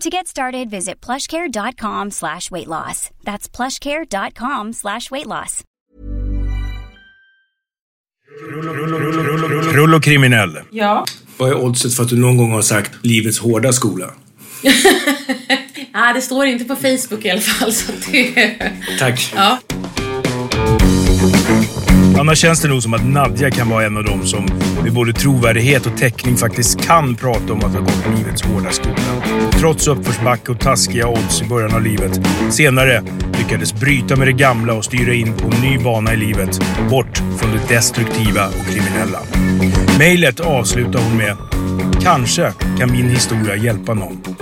To get started, visit plushcare.com slash weight loss. That's plushcare.com slash weight loss. Rull och kriminell. Ja. Vad är oddset för att du någon gång har sagt livets hårda skola? ah, det står inte på Facebook i alla fall. Så det... Tack. Ja. Annars känns det nog som att Nadja kan vara en av dem som med både trovärdighet och täckning faktiskt kan prata om att ha gått livets hårda skola. Trots uppförsbacke och taskiga odds i början av livet. Senare lyckades bryta med det gamla och styra in på en ny bana i livet. Bort från det destruktiva och kriminella. Mejlet avslutar hon med Kanske kan min historia hjälpa någon.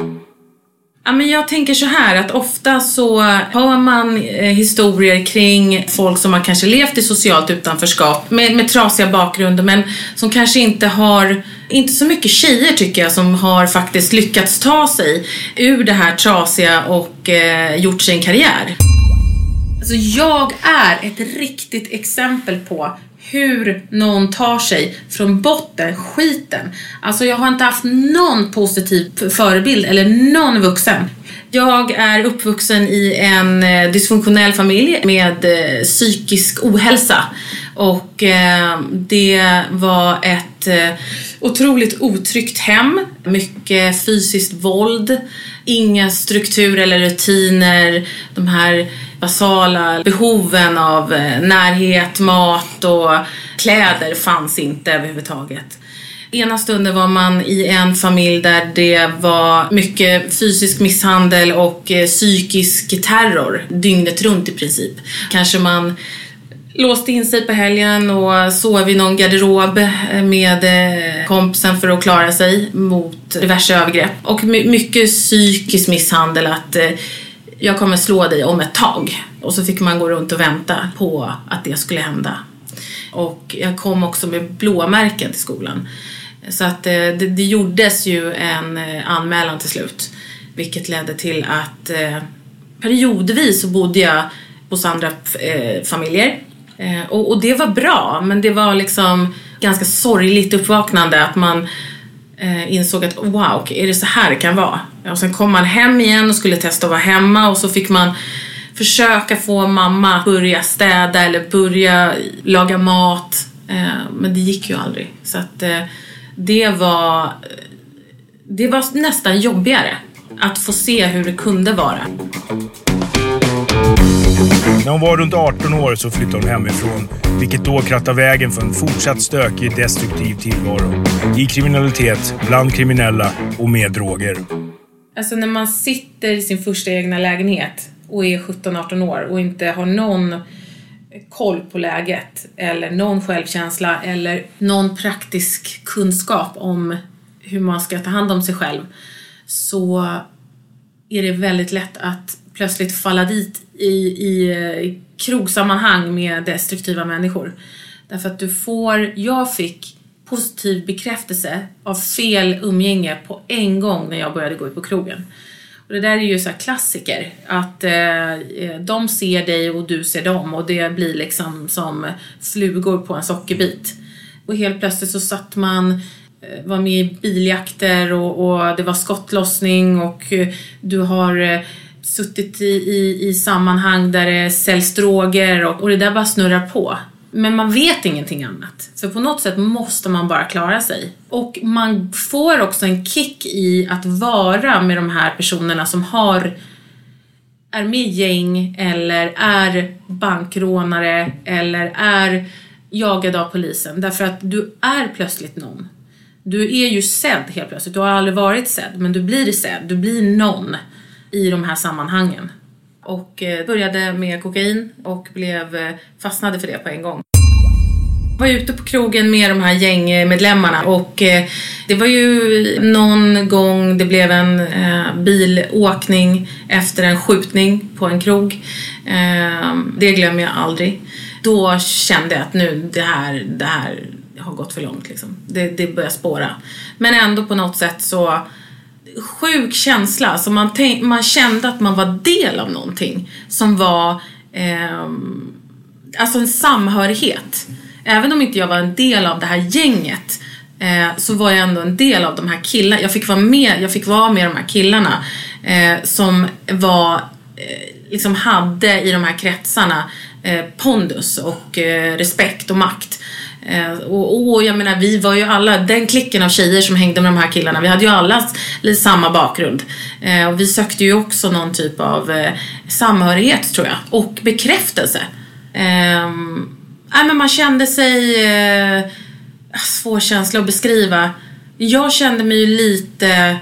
Ja, men jag tänker så här att ofta så hör man eh, historier kring folk som har kanske levt i socialt utanförskap med, med trasiga bakgrunder men som kanske inte har, inte så mycket tjejer tycker jag som har faktiskt lyckats ta sig ur det här trasiga och eh, gjort sig en karriär. Alltså jag är ett riktigt exempel på hur någon tar sig från botten, skiten. Alltså jag har inte haft någon positiv förebild eller någon vuxen. Jag är uppvuxen i en eh, dysfunktionell familj med eh, psykisk ohälsa. Och eh, det var ett otroligt otryggt hem. Mycket fysiskt våld. Inga strukturer eller rutiner. De här basala behoven av närhet, mat och kläder fanns inte överhuvudtaget. Ena stunden var man i en familj där det var mycket fysisk misshandel och eh, psykisk terror dygnet runt i princip. Kanske man låste in sig på helgen och sov i någon garderob med eh, kompisen för att klara sig mot diverse övergrepp. Och mycket psykisk misshandel att eh, jag kommer slå dig om ett tag. Och så fick man gå runt och vänta på att det skulle hända. Och jag kom också med blåmärken till skolan. Så att eh, det, det gjordes ju en eh, anmälan till slut. Vilket ledde till att eh, periodvis så bodde jag hos andra familjer. Och, och, det var bra, men det var liksom ganska sorgligt uppvaknande att man eh, insåg att wow, är det så här det kan vara? Och sen kom man hem igen och skulle testa att vara hemma och så fick man försöka få mamma att börja städa eller börja laga mat. Eh, men det gick ju aldrig. Så att eh, det var det var nästan jobbigare att få se hur det kunde vara. När hon var runt 18 år så flyttade hon hemifrån, vilket då krattade vägen för en fortsatt stökig, destruktiv tillvaro. I kriminalitet, bland kriminella och med droger. Alltså när man sitter i sin första egna lägenhet och är 17-18 år och inte har någon Eh, koll på läget eller någon självkänsla eller någon praktisk kunskap om hur man ska ta hand om sig själv så är det väldigt lätt att plötsligt falla dit i, i eh, krogsammanhang med destruktiva människor. Därför att du får, jag fick positiv bekräftelse av fel umgänge på en gång när jag började gå ut på krogen. Och det där är ju så klassiker, att eh, de ser dig och du ser dem och det blir liksom som flugor på en sockerbit. Och helt plötsligt så satt man eh, var med i biljakter och, och, det var skottlossning och eh, du har eh, suttit i, i, i sammanhang där det säljs droger och, och det där bara snurrar på. Men man vet ingenting annat. Så på något sätt måste man bara klara sig. Och man får också en kick i att vara med de här personerna som har är med i gäng eller är bankrånare eller är jagade av polisen. Därför att du är plötsligt någon. Du är ju sedd helt plötsligt. Du har aldrig varit sedd, men du blir sedd. Du blir någon i de här sammanhangen och eh, började med kokain och blev eh, fastnade för det på en gång. Jag var ute på krogen med de här gängmedlemmarna och eh, det var ju någon gång det blev en bilåkning efter en skjutning på en krog. Det glömmer jag aldrig. Då kände jag att nu, det här, det här har gått för långt liksom. Det, det börjar spåra. Men ändå på något sätt så sjuk känsla. Alltså man, tänk, man kände att man var del av någonting som var eh, alltså en samhörighet. Även om inte jag var en del av det här gänget eh, så var jag ändå en del av de här killarna. Jag fick vara med, jag fick vara med de här killarna eh, som var, eh, liksom hade i de här kretsarna eh, pondus och eh, respekt och makt. Eh, och, och jag menar, vi var ju alla, den klicken av tjejer som hängde med de här killarna, vi hade ju alla samma bakgrund. Eh, och vi sökte ju också någon typ av eh, samhörighet tror jag, och bekräftelse. Eh, men man kände sig, eh, svår känsla att beskriva. Jag kände mig ju lite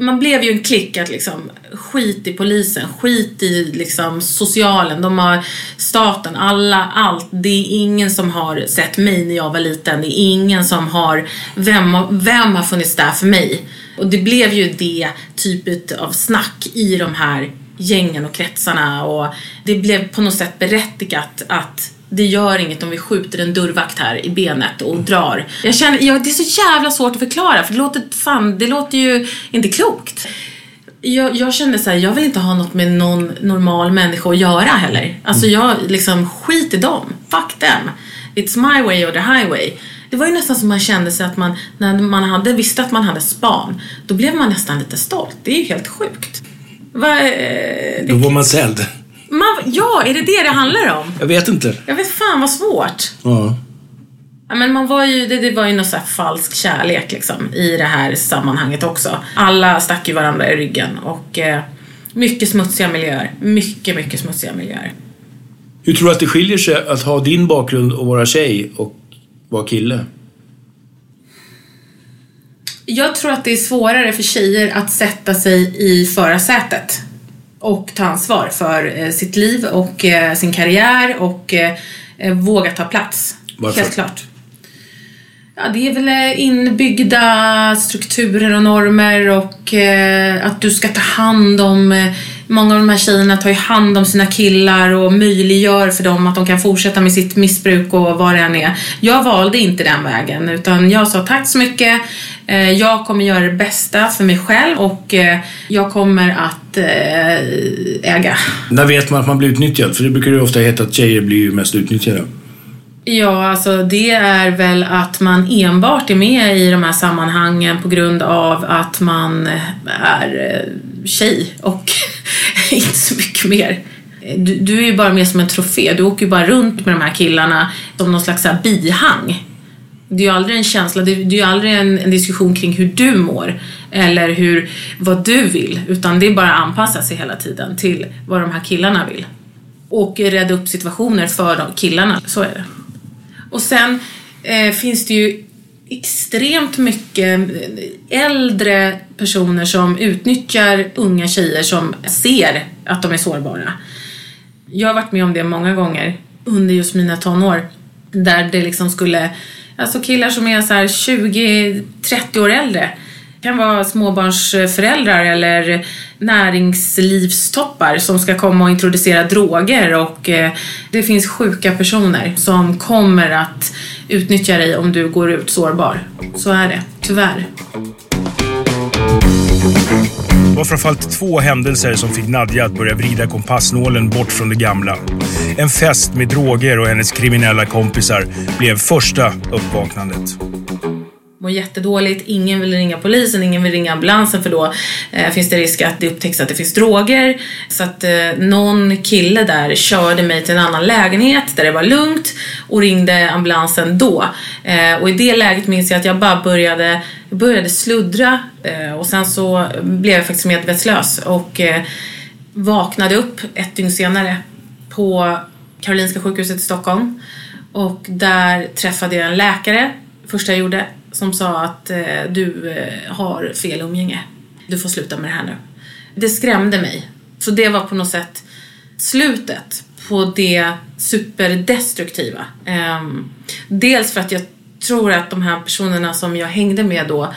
man blev ju en klick att liksom skit i polisen, skit i liksom socialen, de har staten, alla, allt. Det är ingen som har sett mig när jag var liten. Det är ingen som har, vem, vem har funnits där för mig? Och det blev ju det typet av snack i de här gängen och kretsarna och det blev på något sätt berättigat att det gör inget om vi skjuter en dörrvakt här i benet och drar. Jag känner, ja, det är så jävla svårt att förklara för det låter, fan, det låter ju inte klokt. Jag, jag kände så här, jag vill inte ha något med någon normal människa att göra heller. Alltså mm. jag liksom, skit i dem. Fuck them. It's my way or the highway. Det var ju nästan som man kände sig att man, när man hade, visste att man hade span, då blev man nästan lite stolt. Det är ju helt sjukt. Va, eh, då var man sedd. Man, ja, är det det det handlar om? Jag vet inte. Jag vet fan vad svårt. Ja. Ja, men man var ju, det, det var ju någon så falsk kärlek liksom i det här sammanhanget också. Alla stack ju varandra i ryggen och eh, mycket smutsiga miljöer. Mycket, mycket smutsiga miljöer. Hur tror du att det skiljer sig att ha din bakgrund och vara tjej och vara kille? Jag tror att det är svårare för tjejer att sätta sig i förarsätet och ta ansvar för eh, sitt liv och eh, sin karriär och eh, våga ta plats. Varför? Helt klart. Ja, det är väl inbyggda strukturer och normer och att du ska ta hand om Många av de här tjejerna tar ju hand om sina killar och möjliggör för dem att de kan fortsätta med sitt missbruk och vad det än är. Jag valde inte den vägen utan jag sa tack så mycket. Eh, jag kommer göra det bästa för mig själv och eh, jag kommer att eh, äga. När vet man att man blir utnyttjad? För det brukar ju ofta heta att tjejer blir ju mest utnyttjade. Ja, alltså det är väl att man enbart är med i de här sammanhangen på grund av att man är tjej och inte så mycket mer. Du, du, är ju bara med som en trofé. Du åker ju bara runt med de här killarna som någon slags bihang. Det är ju aldrig en känsla, det är ju aldrig en, en, diskussion kring hur du mår eller hur, vad du vill. Utan det är bara att anpassa sig hela tiden till vad de här killarna vill. Och rädda upp situationer för de killarna, så är det. Och sen eh, finns det ju extremt mycket äldre personer som utnyttjar unga tjejer som ser att de är sårbara. Jag har varit med om det många gånger under just mina tonår. Där det liksom skulle, alltså killar som är så här 20-30 år äldre. Det kan vara småbarnsföräldrar eller näringslivstoppar som ska komma och introducera droger och eh, det finns sjuka personer som kommer att utnyttja dig om du går ut sårbar. Så är det, tyvärr. Det var framförallt två händelser som fick Nadja att börja vrida kompassnålen bort från det gamla. En fest med droger och hennes kriminella kompisar blev första uppvaknandet mår jättedåligt, ingen vill ringa polisen, ingen vill ringa ambulansen för då eh, finns det risk att det upptäcks att det finns droger. Så att eh, någon kille där körde mig till en annan lägenhet där det var lugnt och ringde ambulansen då. Eh, och i det läget minns jag att jag bara började, började sluddra eh, och sen så blev jag faktiskt medvetslös och eh, vaknade upp ett dygn senare på Karolinska sjukhuset i Stockholm. Och där träffade jag en läkare första jag gjorde som sa att eh, du har fel umgänge. Du får sluta med det här nu. Det skrämde mig. Så det var på något sätt slutet på det superdestruktiva. Ehm, dels för att jag tror att de här personerna som jag hängde med då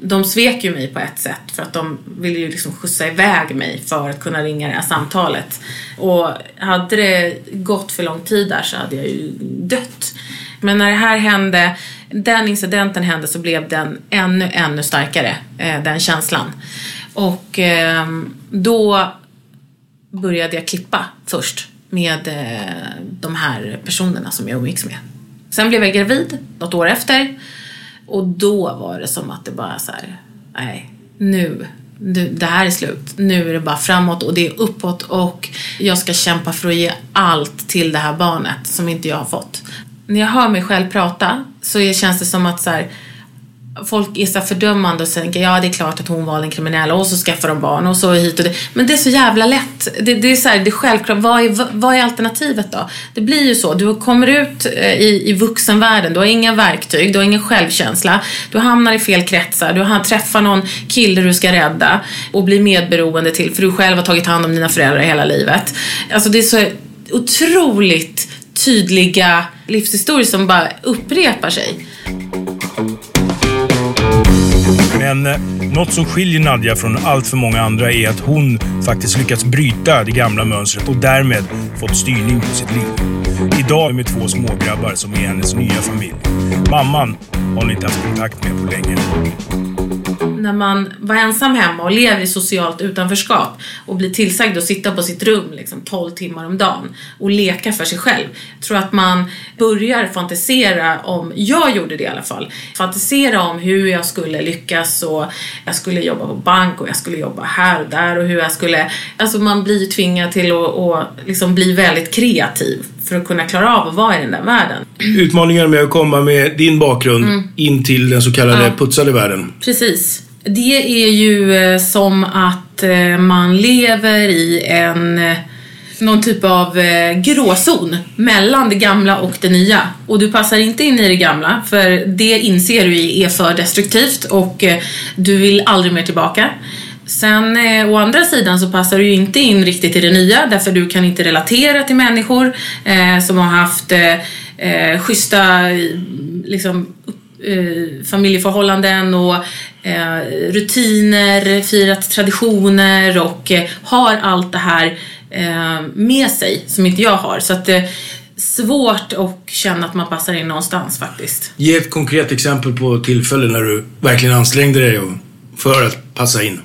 de svek ju mig på ett sätt för att de ville ju liksom skjutsa iväg mig för att kunna ringa det här samtalet. Och hade det gått för lång tid där så hade jag ju dött. Men när det här hände den incidenten hände så blev den ännu, ännu starkare, eh, den känslan. Och ehm, då började jag klippa först med eh, de här personerna som jag umgicks med. Sen blev jag gravid något år efter och då var det som att det bara så här, nej, nu, nu, det här är slut. Nu är det bara framåt och det är uppåt och jag ska kämpa för att ge allt till det här barnet som inte jag har fått när jag hör mig själv prata så känns det som att så här, folk är så fördömande och tänker ja det är klart att hon var en kriminell och så skaffar de barn och så hit och det. Men det är så jävla lätt. Det, det är så här, det är självklart. Vad är, vad är alternativet då? Det blir ju så. Du kommer ut eh, i, i vuxenvärlden. Du har inga verktyg. Du har ingen självkänsla. Du hamnar i fel kretsar. Du träffar någon kille du ska rädda och blir medberoende till för du själv har tagit hand om dina föräldrar hela livet. Alltså det är så otroligt tydliga livshistorier som bara upprepar sig. Men eh, något som skiljer Nadja från allt för många andra är att hon faktiskt lyckats bryta det gamla mönstret och därmed fått styrning på sitt liv. Idag är med två smågrabbar som är hennes nya familj. Mamman har hon inte haft kontakt med på länge när man var ensam hemma och lever i socialt utanförskap och blir tillsagd att sitta på sitt rum liksom 12 timmar om dagen och leka för sig själv. Jag tror att man börjar fantisera om, jag gjorde det i alla fall, fantisera om hur jag skulle lyckas och jag skulle jobba på bank och jag skulle jobba här och där och hur jag skulle, alltså man blir tvingad till att och liksom bli väldigt kreativ för att kunna klara av att vara i den där världen. Utmaningar med att komma med din bakgrund mm. in till den så kallade ja. putsade världen. Precis. Det är ju eh, som att eh, man lever i en eh, någon typ av gråzon mellan det gamla och det nya. Och du passar inte in i det gamla för det inser du är för destruktivt och du vill aldrig mer tillbaka. Sen å andra sidan så passar du ju inte in riktigt i det nya därför du kan inte relatera till människor eh, som har haft eh, schyssta liksom, eh, familjeförhållanden och eh, rutiner, firat traditioner och eh, har allt det här eh, med sig som inte jag har. Så att det är svårt att känna att man passar in någonstans faktiskt. Ge ett konkret exempel på tillfällen när du verkligen ansträngde dig för att passa in.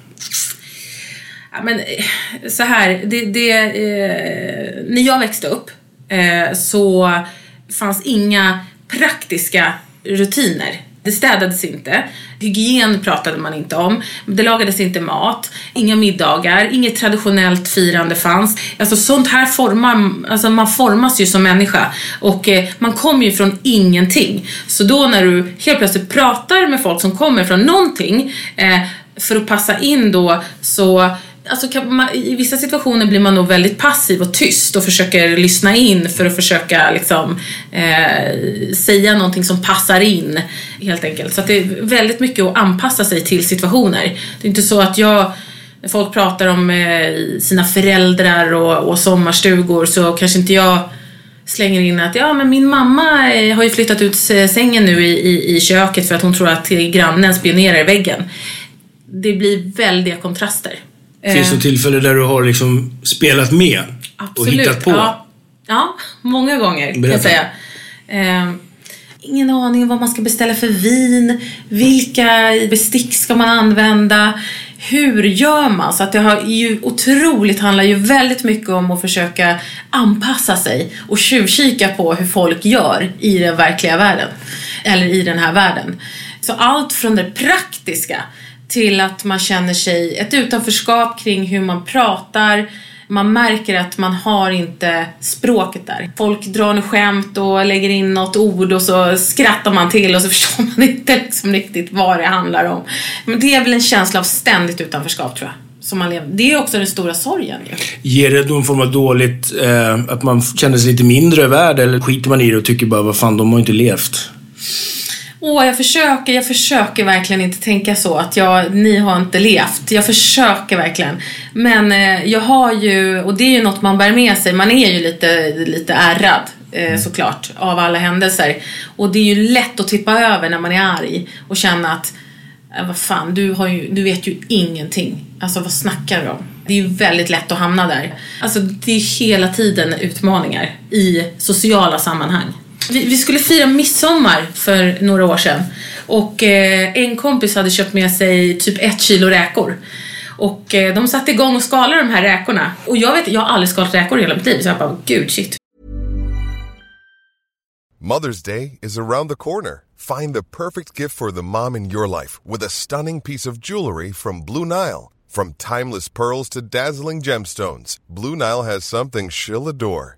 Ja, men, eh, så här, det, det eh, när jag växte upp eh, så fanns inga praktiska rutiner. Det städades inte. Hygien pratade man inte om. Det lagades inte mat. Inga middagar. Inget traditionellt firande fanns. Alltså sånt här formar, alltså man formas ju som människa. Och eh, man kommer ju från ingenting. Så då när du helt plötsligt pratar med folk som kommer från någonting eh, för att passa in då så Alltså man, I vissa situationer blir man nog väldigt passiv och tyst och försöker lyssna in för att försöka liksom, eh, säga någonting som passar in helt enkelt. Så det är väldigt mycket att anpassa sig till situationer. Det är inte så att jag när folk pratar om eh, sina föräldrar och, och sommarstugor så kanske inte jag slänger in att ja men min mamma eh, har ju flyttat ut sängen nu i, i, i köket för att hon tror att eh, grannen spionerar i väggen. Det blir väldiga kontraster. Finns det tillfälle där du har liksom spelat med och hittat på? Ja, ja många gånger kan jag Berätta. säga. Eh, ingen aning om vad man ska beställa för vin. Vilka bestick ska man använda? Hur gör man? Så att det har ju otroligt, handlar ju väldigt mycket om att försöka anpassa sig och tjuvkika på hur folk gör i den verkliga världen. Eller i den här världen. Så allt från det praktiska till att man känner sig ett utanförskap kring hur man pratar. Man märker att man har inte språket där. Folk drar en skämt och lägger in något ord och så skrattar man till och så förstår man inte liksom riktigt vad det handlar om. Men det är väl en känsla av ständigt utanförskap tror jag. Som man lever. Det är också den stora sorgen ju. Ger det någon form av dåligt, eh, att man känner sig lite mindre värd eller skiter man i det och tycker bara vad fan, de har ju inte levt? Åh, jag försöker, jag försöker verkligen inte tänka så att jag, ni har inte levt. Jag försöker verkligen. Men eh, jag har ju, och det är ju något man bär med sig, man är ju lite, lite ärrad eh, såklart av alla händelser. Och det är ju lätt att tippa över när man är arg och känna att eh, vad fan, du, har ju, du vet ju ingenting. Alltså vad snackar du om? Det är ju väldigt lätt att hamna där. Alltså det är hela tiden utmaningar i sociala sammanhang. Vi, vi skulle fira midsommar för några år sedan och eh, en kompis hade köpt med sig typ ett kilo räkor. Och eh, de satte igång och skalade de här räkorna. Och jag vet, jag har aldrig skalat räkor i hela mitt liv så jag bara, gud shit. Mother's Day is around the corner. Find the perfect gift for the mom in your life with a stunning piece of jewelry from Blue Nile. From timeless pearls to dazzling gemstones, Blue Nile has something she'll adore.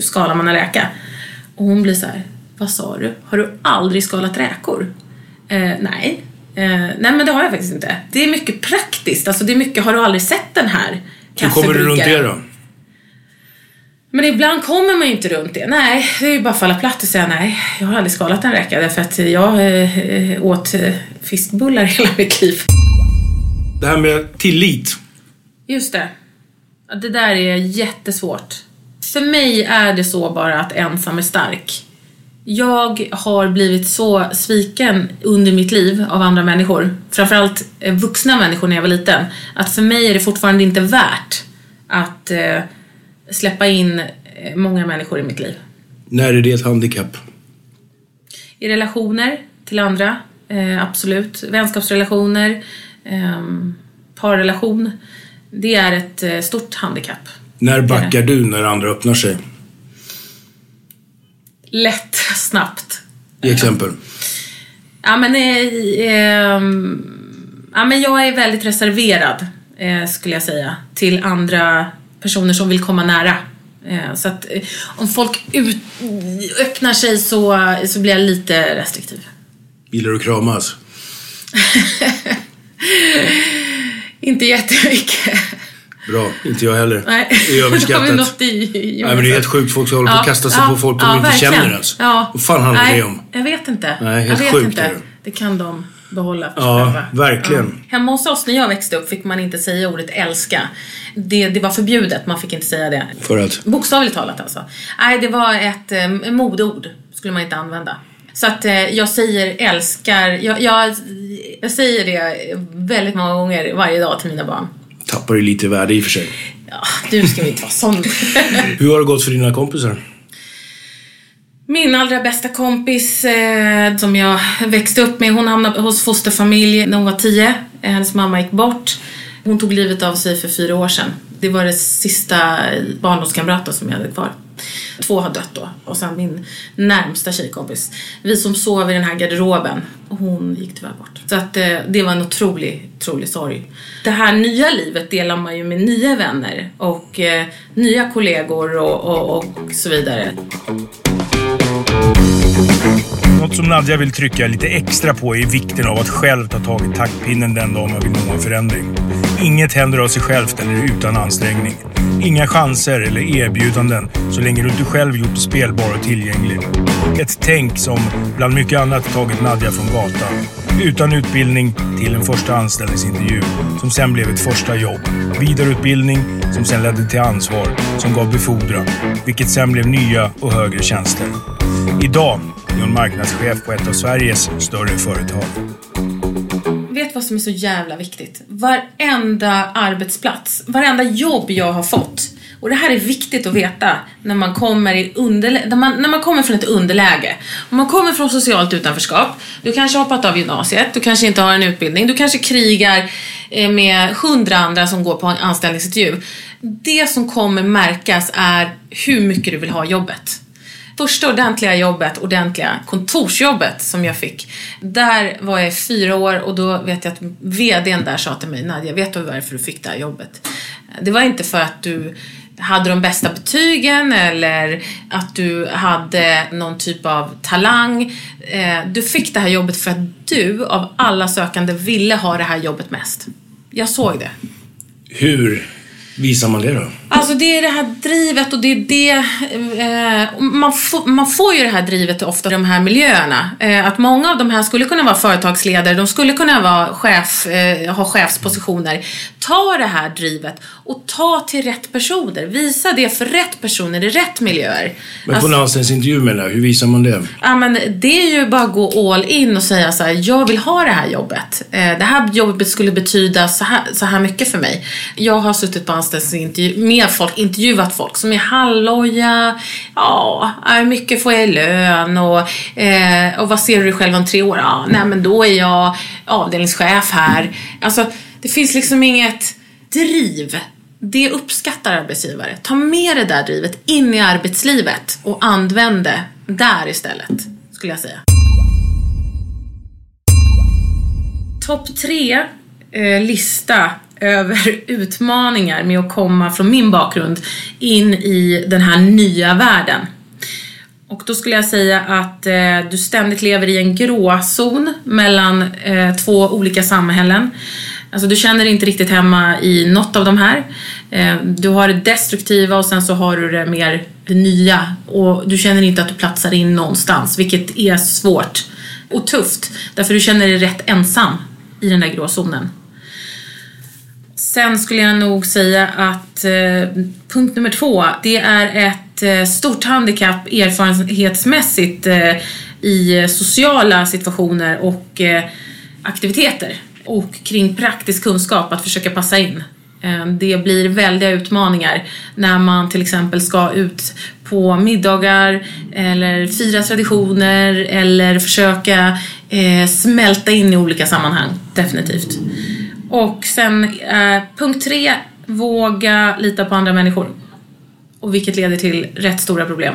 Skalar man en räka? Och hon blir så här, vad sa du? Har du aldrig skalat räkor? Eh, nej. Eh, nej men det har jag faktiskt inte. Det är mycket praktiskt, alltså det är mycket, har du aldrig sett den här Hur kommer du runt det då? Men ibland kommer man ju inte runt det. Nej, det är ju bara att falla platt och säga nej, jag har aldrig skalat en räka därför att jag eh, åt eh, fiskbullar hela mitt liv. Det här med tillit. Just det. Det där är jättesvårt. För mig är det så bara att ensam är stark. Jag har blivit så sviken under mitt liv av andra människor, framförallt eh, vuxna människor när jag var liten, att för mig är det fortfarande inte värt att eh, släppa in eh, många människor i mitt liv. När är det ett handikapp? I relationer till andra, eh, absolut. Vänskapsrelationer, eh, parrelation. Det är ett eh, stort handikapp. När backar du när andra öppnar sig? Lätt, snabbt. I exempel. Ja men eh, ehm, Ja, men jag är väldigt reserverad, eh, skulle jag säga, till andra personer som vill komma nära. Eh, så att eh, om folk ut, öppnar sig så, så blir jag lite restriktiv. Gillar du att kramas? Inte jättemycket. Bra, inte jag heller. Nej. Det överskattat. Har vi i, i Nej men det är helt sjukt. Folk som håller på att kasta sig ja, på folk de ja, inte verkligen. känner ens. Ja. Vad fan handlar Nej, det om? Jag vet inte. Nej, helt jag vet sjukt inte. det. Det kan de behålla för Ja, själva. verkligen. Ja. Hemma hos oss när jag växte upp fick man inte säga ordet älska. Det, det var förbjudet, man fick inte säga det. För att? Bokstavligt talat alltså. Nej, det var ett eh, modord. Skulle man inte använda. Så att eh, jag säger älskar, jag, jag, jag säger det väldigt många gånger varje dag till mina barn. Tappar ju lite värde i och för sig. Ja, du ska väl inte vara sån. Hur har det gått för dina kompisar? Min allra bästa kompis eh, som jag växte upp med, hon hamnade hos fosterfamilj när hon var tio. Hennes mamma gick bort. Hon tog livet av sig för fyra år sedan. Det var det sista barndomskamraten som jag hade kvar. Två har dött då och sen min närmsta tjejkompis. Vi som sov i den här garderoben, hon gick tyvärr bort. Så att eh, det var en otrolig, otrolig sorg. Det här nya livet delar man ju med nya vänner och eh, nya kollegor och, och, och så vidare. Något som Nadja vill trycka lite extra på är vikten av att själv ta tag i taktpinnen den dag man vill nå en förändring. Inget händer av sig självt eller utan ansträngning. Mm. Inga chanser eller erbjudanden så länge du inte själv gjort spelbar och tillgänglig. Ett tänk som bland mycket annat tagit Nadja från gatan. Utan utbildning till en första anställningsintervju som sen blev ett första jobb. Vidareutbildning som sen ledde till ansvar som gav befordran. Vilket sen blev nya och högre tjänster. Idag är hon marknadschef på ett av Sveriges större företag. Vet vad som är så jävla viktigt? Varenda arbetsplats, varenda jobb jag har fått. Och det här är viktigt att veta när man kommer, i underlä- när man, när man kommer från ett underläge. Om man kommer från socialt utanförskap, du kanske har hoppat av gymnasiet, du kanske inte har en utbildning, du kanske krigar eh, med hundra andra som går på en anställningsintervju. Det som kommer märkas är hur mycket du vill ha jobbet första ordentliga jobbet, ordentliga kontorsjobbet som jag fick. Där var jag i fyra år och då vet jag att VDn där sa till mig, Nadja, vet du varför du fick det här jobbet? Det var inte för att du hade de bästa betygen eller att du hade någon typ av talang. Eh, du fick det här jobbet för att du av alla sökande ville ha det här jobbet mest. Jag såg det. Hur visar man det då? Alltså det är det här drivet och det är det... Eh, man, får, man får ju det här drivet ofta i de här miljöerna. Eh, att många av de här skulle kunna vara företagsledare, de skulle kunna vara chef, eh, ha chefspositioner. Ta det här drivet och ta till rätt personer. Visa det för rätt personer i rätt miljöer. Men på Alltså- en anställningsintervju menar hur visar man det? Ja men det är ju bara att gå all in och säga så här, jag vill ha det här jobbet. Eh, det här jobbet skulle betyda så här, så här mycket för mig. Jag har suttit på anställningsintervju ner folk, intervjuat folk som är halvloja. Ja, hur mycket får jag i lön och, eh, och vad ser du dig själv om tre år? Ja, nej men då är jag avdelningschef här. Alltså, det finns liksom inget driv. Det uppskattar arbetsgivare. Ta med det där drivet in i arbetslivet och använd det där istället, skulle jag säga. Topp tre eh, lista över utmaningar med att komma från min bakgrund in i den här nya världen. Och då skulle jag säga att eh, du ständigt lever i en gråzon mellan eh, två olika samhällen. Alltså du känner dig inte riktigt hemma i något av de här. Eh, du har det destruktiva och sen så har du det mer det nya. Och du känner inte att du platsar in någonstans, vilket är svårt och tufft. Därför du känner dig rätt ensam i den där gråzonen. Sen skulle jag nog säga att eh, punkt nummer två, det är ett eh, stort handikapp erfarenhetsmässigt eh, i sociala situationer och eh, aktiviteter. Och kring praktisk kunskap, att försöka passa in. Eh, Det blir väldiga utmaningar när man till exempel ska ut på middagar eller fira traditioner eller försöka eh, smälta in i olika sammanhang, definitivt. Och sen eh, punkt tre, våga lita på andra människor. Och vilket leder till rätt stora problem.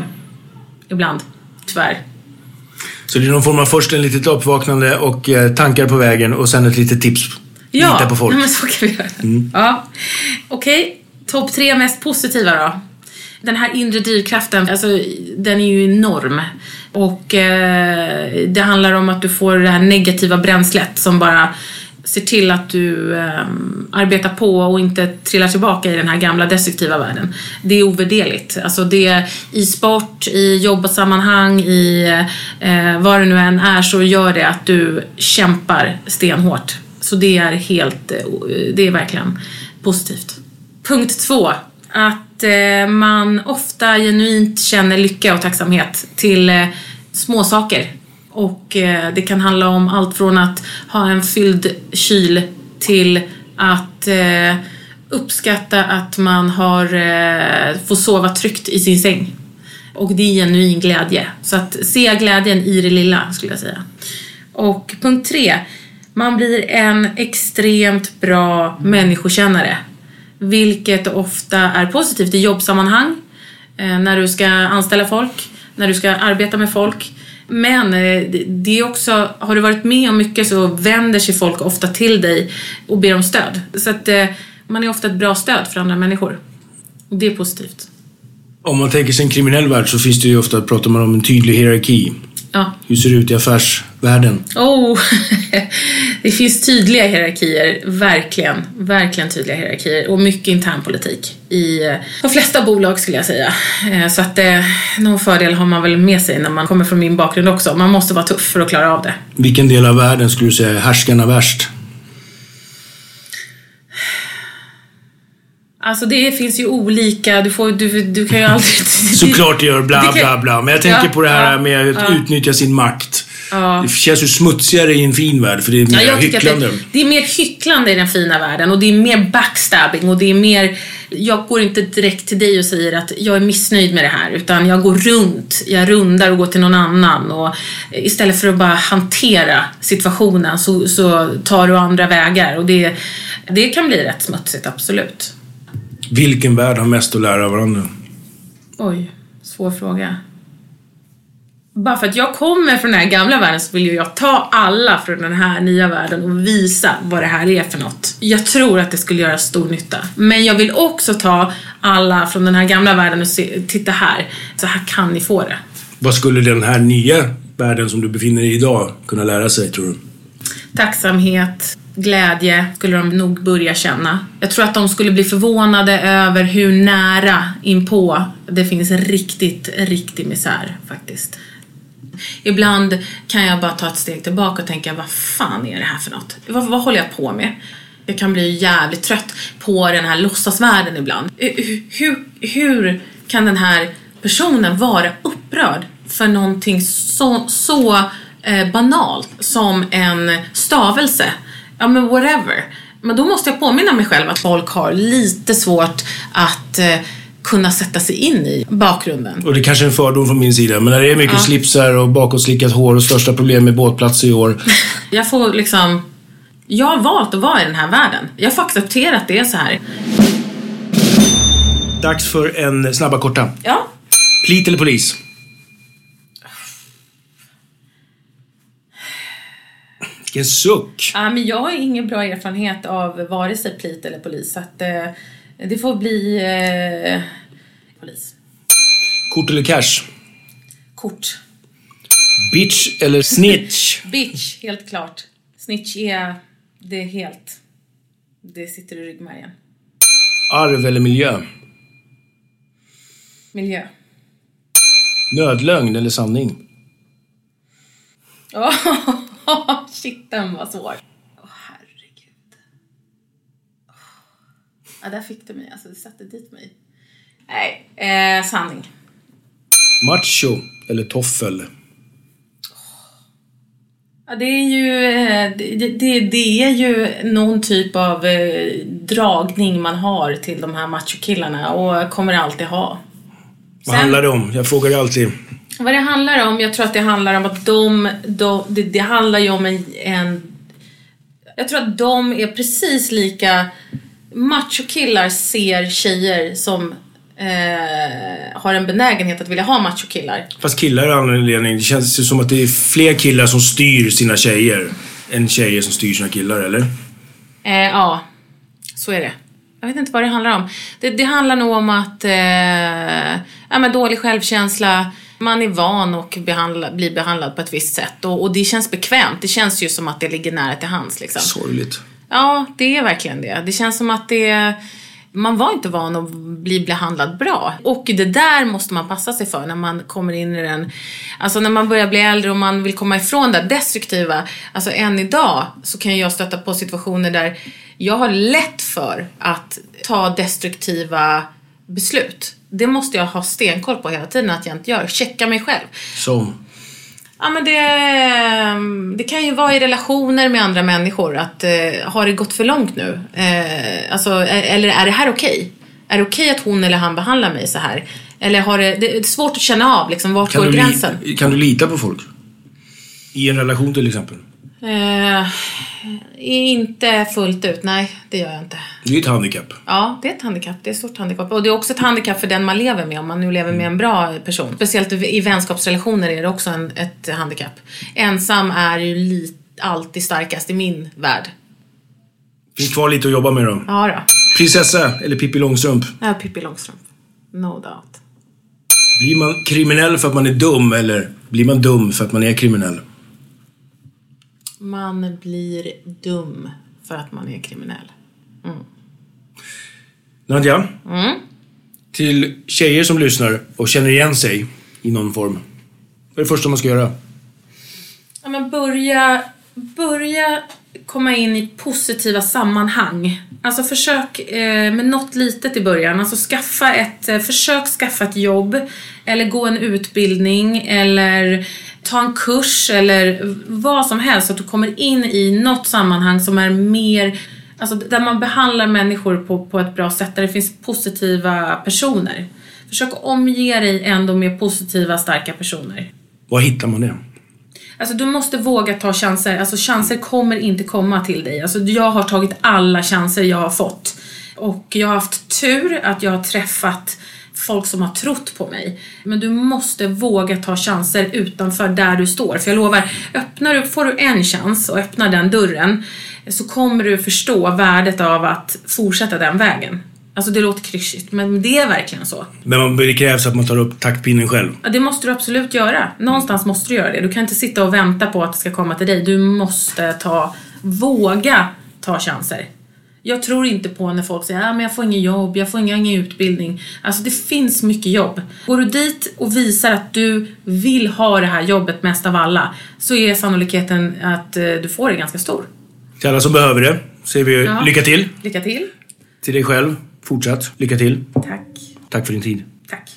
Ibland, tyvärr. Så det är någon form av först en litet uppvaknande och eh, tankar på vägen och sen ett litet tips. Ja, Lita på folk. nej, men så kan vi göra. Ja. Okej, topp tre mest positiva då. Den här inre drivkraften, alltså, den är ju enorm. Och eh, det handlar om att du får det här negativa bränslet som bara ser till att du um, arbetar på och inte trillar tillbaka i den här gamla destruktiva världen. Det är ovärderligt. Alltså det, I sport, i jobbsammanhang, i uh, vad det nu än är så gör det att du kämpar stenhårt. Så det är helt, uh, det är verkligen positivt. Punkt två. Att uh, man ofta genuint känner lycka och tacksamhet till eh, små saker. Och eh, det kan handla om allt från att ha en fylld kyl till att eh, uppskatta att man har, eh, får sova tryggt i sin säng. Och det är genuin glädje. Så att se glädjen i det lilla skulle jag säga. Och punkt tre. Man blir en extremt bra människokännare. Vilket ofta är positivt i jobbsammanhang. Eh, när du ska anställa folk. När du ska arbeta med folk. Men eh, det- är också, har du varit med om mycket så vänder sig folk ofta till dig och ber om stöd. Så att eh, man är ofta ett bra stöd för andra människor. Och det är positivt. Om man tänker sig en kriminell värld så finns det ju ofta, pratar man om en tydlig hierarki. Ja. Hur ser det ut i affärsvärlden? Oh, det finns tydliga hierarkier, verkligen, verkligen tydliga hierarkier och mycket internpolitik i eh, de flesta bolag skulle jag säga. Eh, Så att eh, någon fördel har man väl med sig när man kommer från min bakgrund också. Man måste vara tuff för att klara av det. Vilken del av världen skulle du säga är härskarna värst? Alltså det finns ju olika, du, får, du, du kan ju aldrig... Såklart det gör bla bla bla. Men jag tänker Ja, på det här med att ja. utnyttja sin makt. Ja. Det känns ju smutsigare i en fin värld för det är mer Ja, hycklande. det, det är mer hycklande i den fina världen och det är mer backstabbing och det är mer... Jag går inte direkt till dig och säger att jag är missnöjd med det här utan jag går runt, jag rundar och går till någon annan och istället för att bara hantera situationen så, så tar du andra vägar och det, det kan bli rätt smutsigt, absolut. Vilken värld har mest att lära av varandra? Oj, svår fråga. Bara för att jag kommer från den här gamla världen så vill ju jag ta alla från den här nya världen och visa vad det här är för något. Jag tror att det skulle göra stor nytta. Men jag vill också ta alla från den här gamla världen och se, titta här, så här kan ni få det. Vad skulle den här nya världen som du befinner dig i idag kunna lära sig, tror du? Tacksamhet, glädje skulle de nog börja känna. Jag tror att de skulle bli förvånade över hur nära inpå det finns riktigt, riktig misär faktiskt. Ibland kan jag bara ta ett steg tillbaka och tänka, vad fan är det här för något? Vad, vad håller jag på med? Jag kan bli jävligt trött på den här låtsasvärlden ibland. Hur, hur, hur kan den här personen vara upprörd för någonting så, så eh, banalt som en stavelse? Ja men whatever. Men då måste jag påminna mig själv att folk har lite svårt att eh, kunna sätta sig in i bakgrunden. Och det kanske är en fördom från min sida, men när det är mycket Ja. slipsar och bakåtslickat hår och största problem med båtplatser i år. Jag får liksom... Jag har valt att vara i den här världen. Jag får acceptera att det är så här. Dags för en snabba korta. Ja. Plit eller polis? Vilken suck! Ja, men jag har ingen bra erfarenhet av vare sig plit eller polis. Så att, eh, det får bli eh, polis. Kort eller cash? Kort. Bitch eller snitch? Bitch, helt klart. Snitch är... Det är helt... Det sitter i ryggmärgen. Arv eller miljö? Miljö. Nödlögn eller sanning? Oh, shit, den var svår. Åh, herregud. Ja, där fick du mig. Alltså, du satte dit mig. Nej, eh, sanning. Macho eller toffel? Ja, det är ju, eh, det, det, det är ju någon typ av eh, dragning man har till de här machokillarna och kommer alltid ha. Vad handlar det om? Jag frågar ju alltid. Vad det handlar om, jag tror att det handlar om att de, de det, det handlar ju om en, en... Jag tror att de är precis lika... Machokillar ser tjejer som eh, har en benägenhet att vilja ha machokillar. Fast killar någon anledning, det känns som att det är fler killar som styr sina tjejer än tjejer som styr sina killar, eller? Eh, ja, så är det. Jag vet inte vad det handlar om. Det, det handlar nog om att eh, ja, men dålig självkänsla, man är van och behandla, blir behandlad på ett visst sätt och, och, det känns bekvämt. Det känns ju som att det ligger nära till hands. Liksom. Sorgligt. Ja, det är verkligen det. Det känns som att det man var inte van att bli behandlad bra. Och det där måste man passa sig för när man kommer in i den, alltså när man börjar bli äldre och man vill komma ifrån det destruktiva. Alltså än idag så kan jag stöta på situationer där jag har lätt för att ta destruktiva beslut. Det måste jag ha stenkoll på hela tiden att jag inte gör. Checka mig själv. Som? Ja, men det, det kan ju vara i relationer med andra människor. Att eh, har det gått för långt nu? Eh, alltså, eller är det här okej? Okay? Är det okej okay att hon eller han behandlar mig så här? Eller har det, det är svårt att känna av liksom, vart går gränsen? Kan du lita på folk? I en relation till exempel? Eh, inte fullt ut, nej det gör jag inte. Det är ett handikapp. Ja, det är ett handikapp. Det är ett stort handikapp. Och det är också ett handikapp för den man lever med, om man nu lever med en bra person. Speciellt i vänskapsrelationer är det också en, ett handikapp. Ensam är ju li, alltid starkast i min värld. Finns kvar lite att jobba med då. Ja då. Prinsessa eller Pippi Långstrump? Ja, Pippi Långstrump. No doubt. Blir man kriminell för att man är dum eller blir man dum för att man är kriminell? Man blir dum för att man är kriminell. Mm. Nadja? Mm? Till tjejer som lyssnar och känner igen sig i någon form. Vad är det första man ska göra? Ja, men börja, börja komma in i positiva sammanhang. Alltså försök eh, med något litet i början. Alltså skaffa ett, eh, försök skaffa ett jobb eller gå en utbildning eller ta en kurs eller vad som helst så att du kommer in i något sammanhang som är mer Alltså där man behandlar människor på, på ett bra sätt, där det finns positiva personer. Försök omge dig ändå med positiva, starka personer. Var hittar man det? Alltså du måste våga ta chanser. Alltså chanser kommer inte komma till dig. Alltså jag har tagit alla chanser jag har fått. Och jag har haft tur att jag har träffat folk som har trott på mig. Men du måste våga ta chanser utanför där du står. För jag lovar, öppnar du, får du en chans och öppnar den dörren så kommer du förstå värdet av att fortsätta den vägen. Alltså det låter klyschigt, men det är verkligen så. Men det krävs att man tar upp taktpinnen själv? Ja, det måste du absolut göra. Någonstans måste du göra det. Du kan inte sitta och vänta på att det ska komma till dig. Du måste ta, våga ta chanser. Jag tror inte på när folk säger att ah, jag får ingen jobb, jag får ingen utbildning. Alltså det finns mycket jobb. Går du dit och visar att du vill ha det här jobbet mest av alla så är sannolikheten att eh, du får det ganska stor. Till alla som behöver det säger vi ja. lycka till. Lycka till. Till dig själv, fortsatt lycka till. Tack. Tack för din tid. Tack.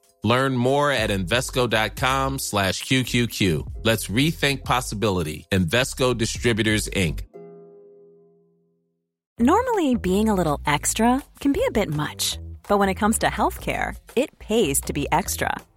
Learn more at Invesco.com slash QQQ. Let's rethink possibility. Investco Distributors, Inc. Normally, being a little extra can be a bit much, but when it comes to healthcare, it pays to be extra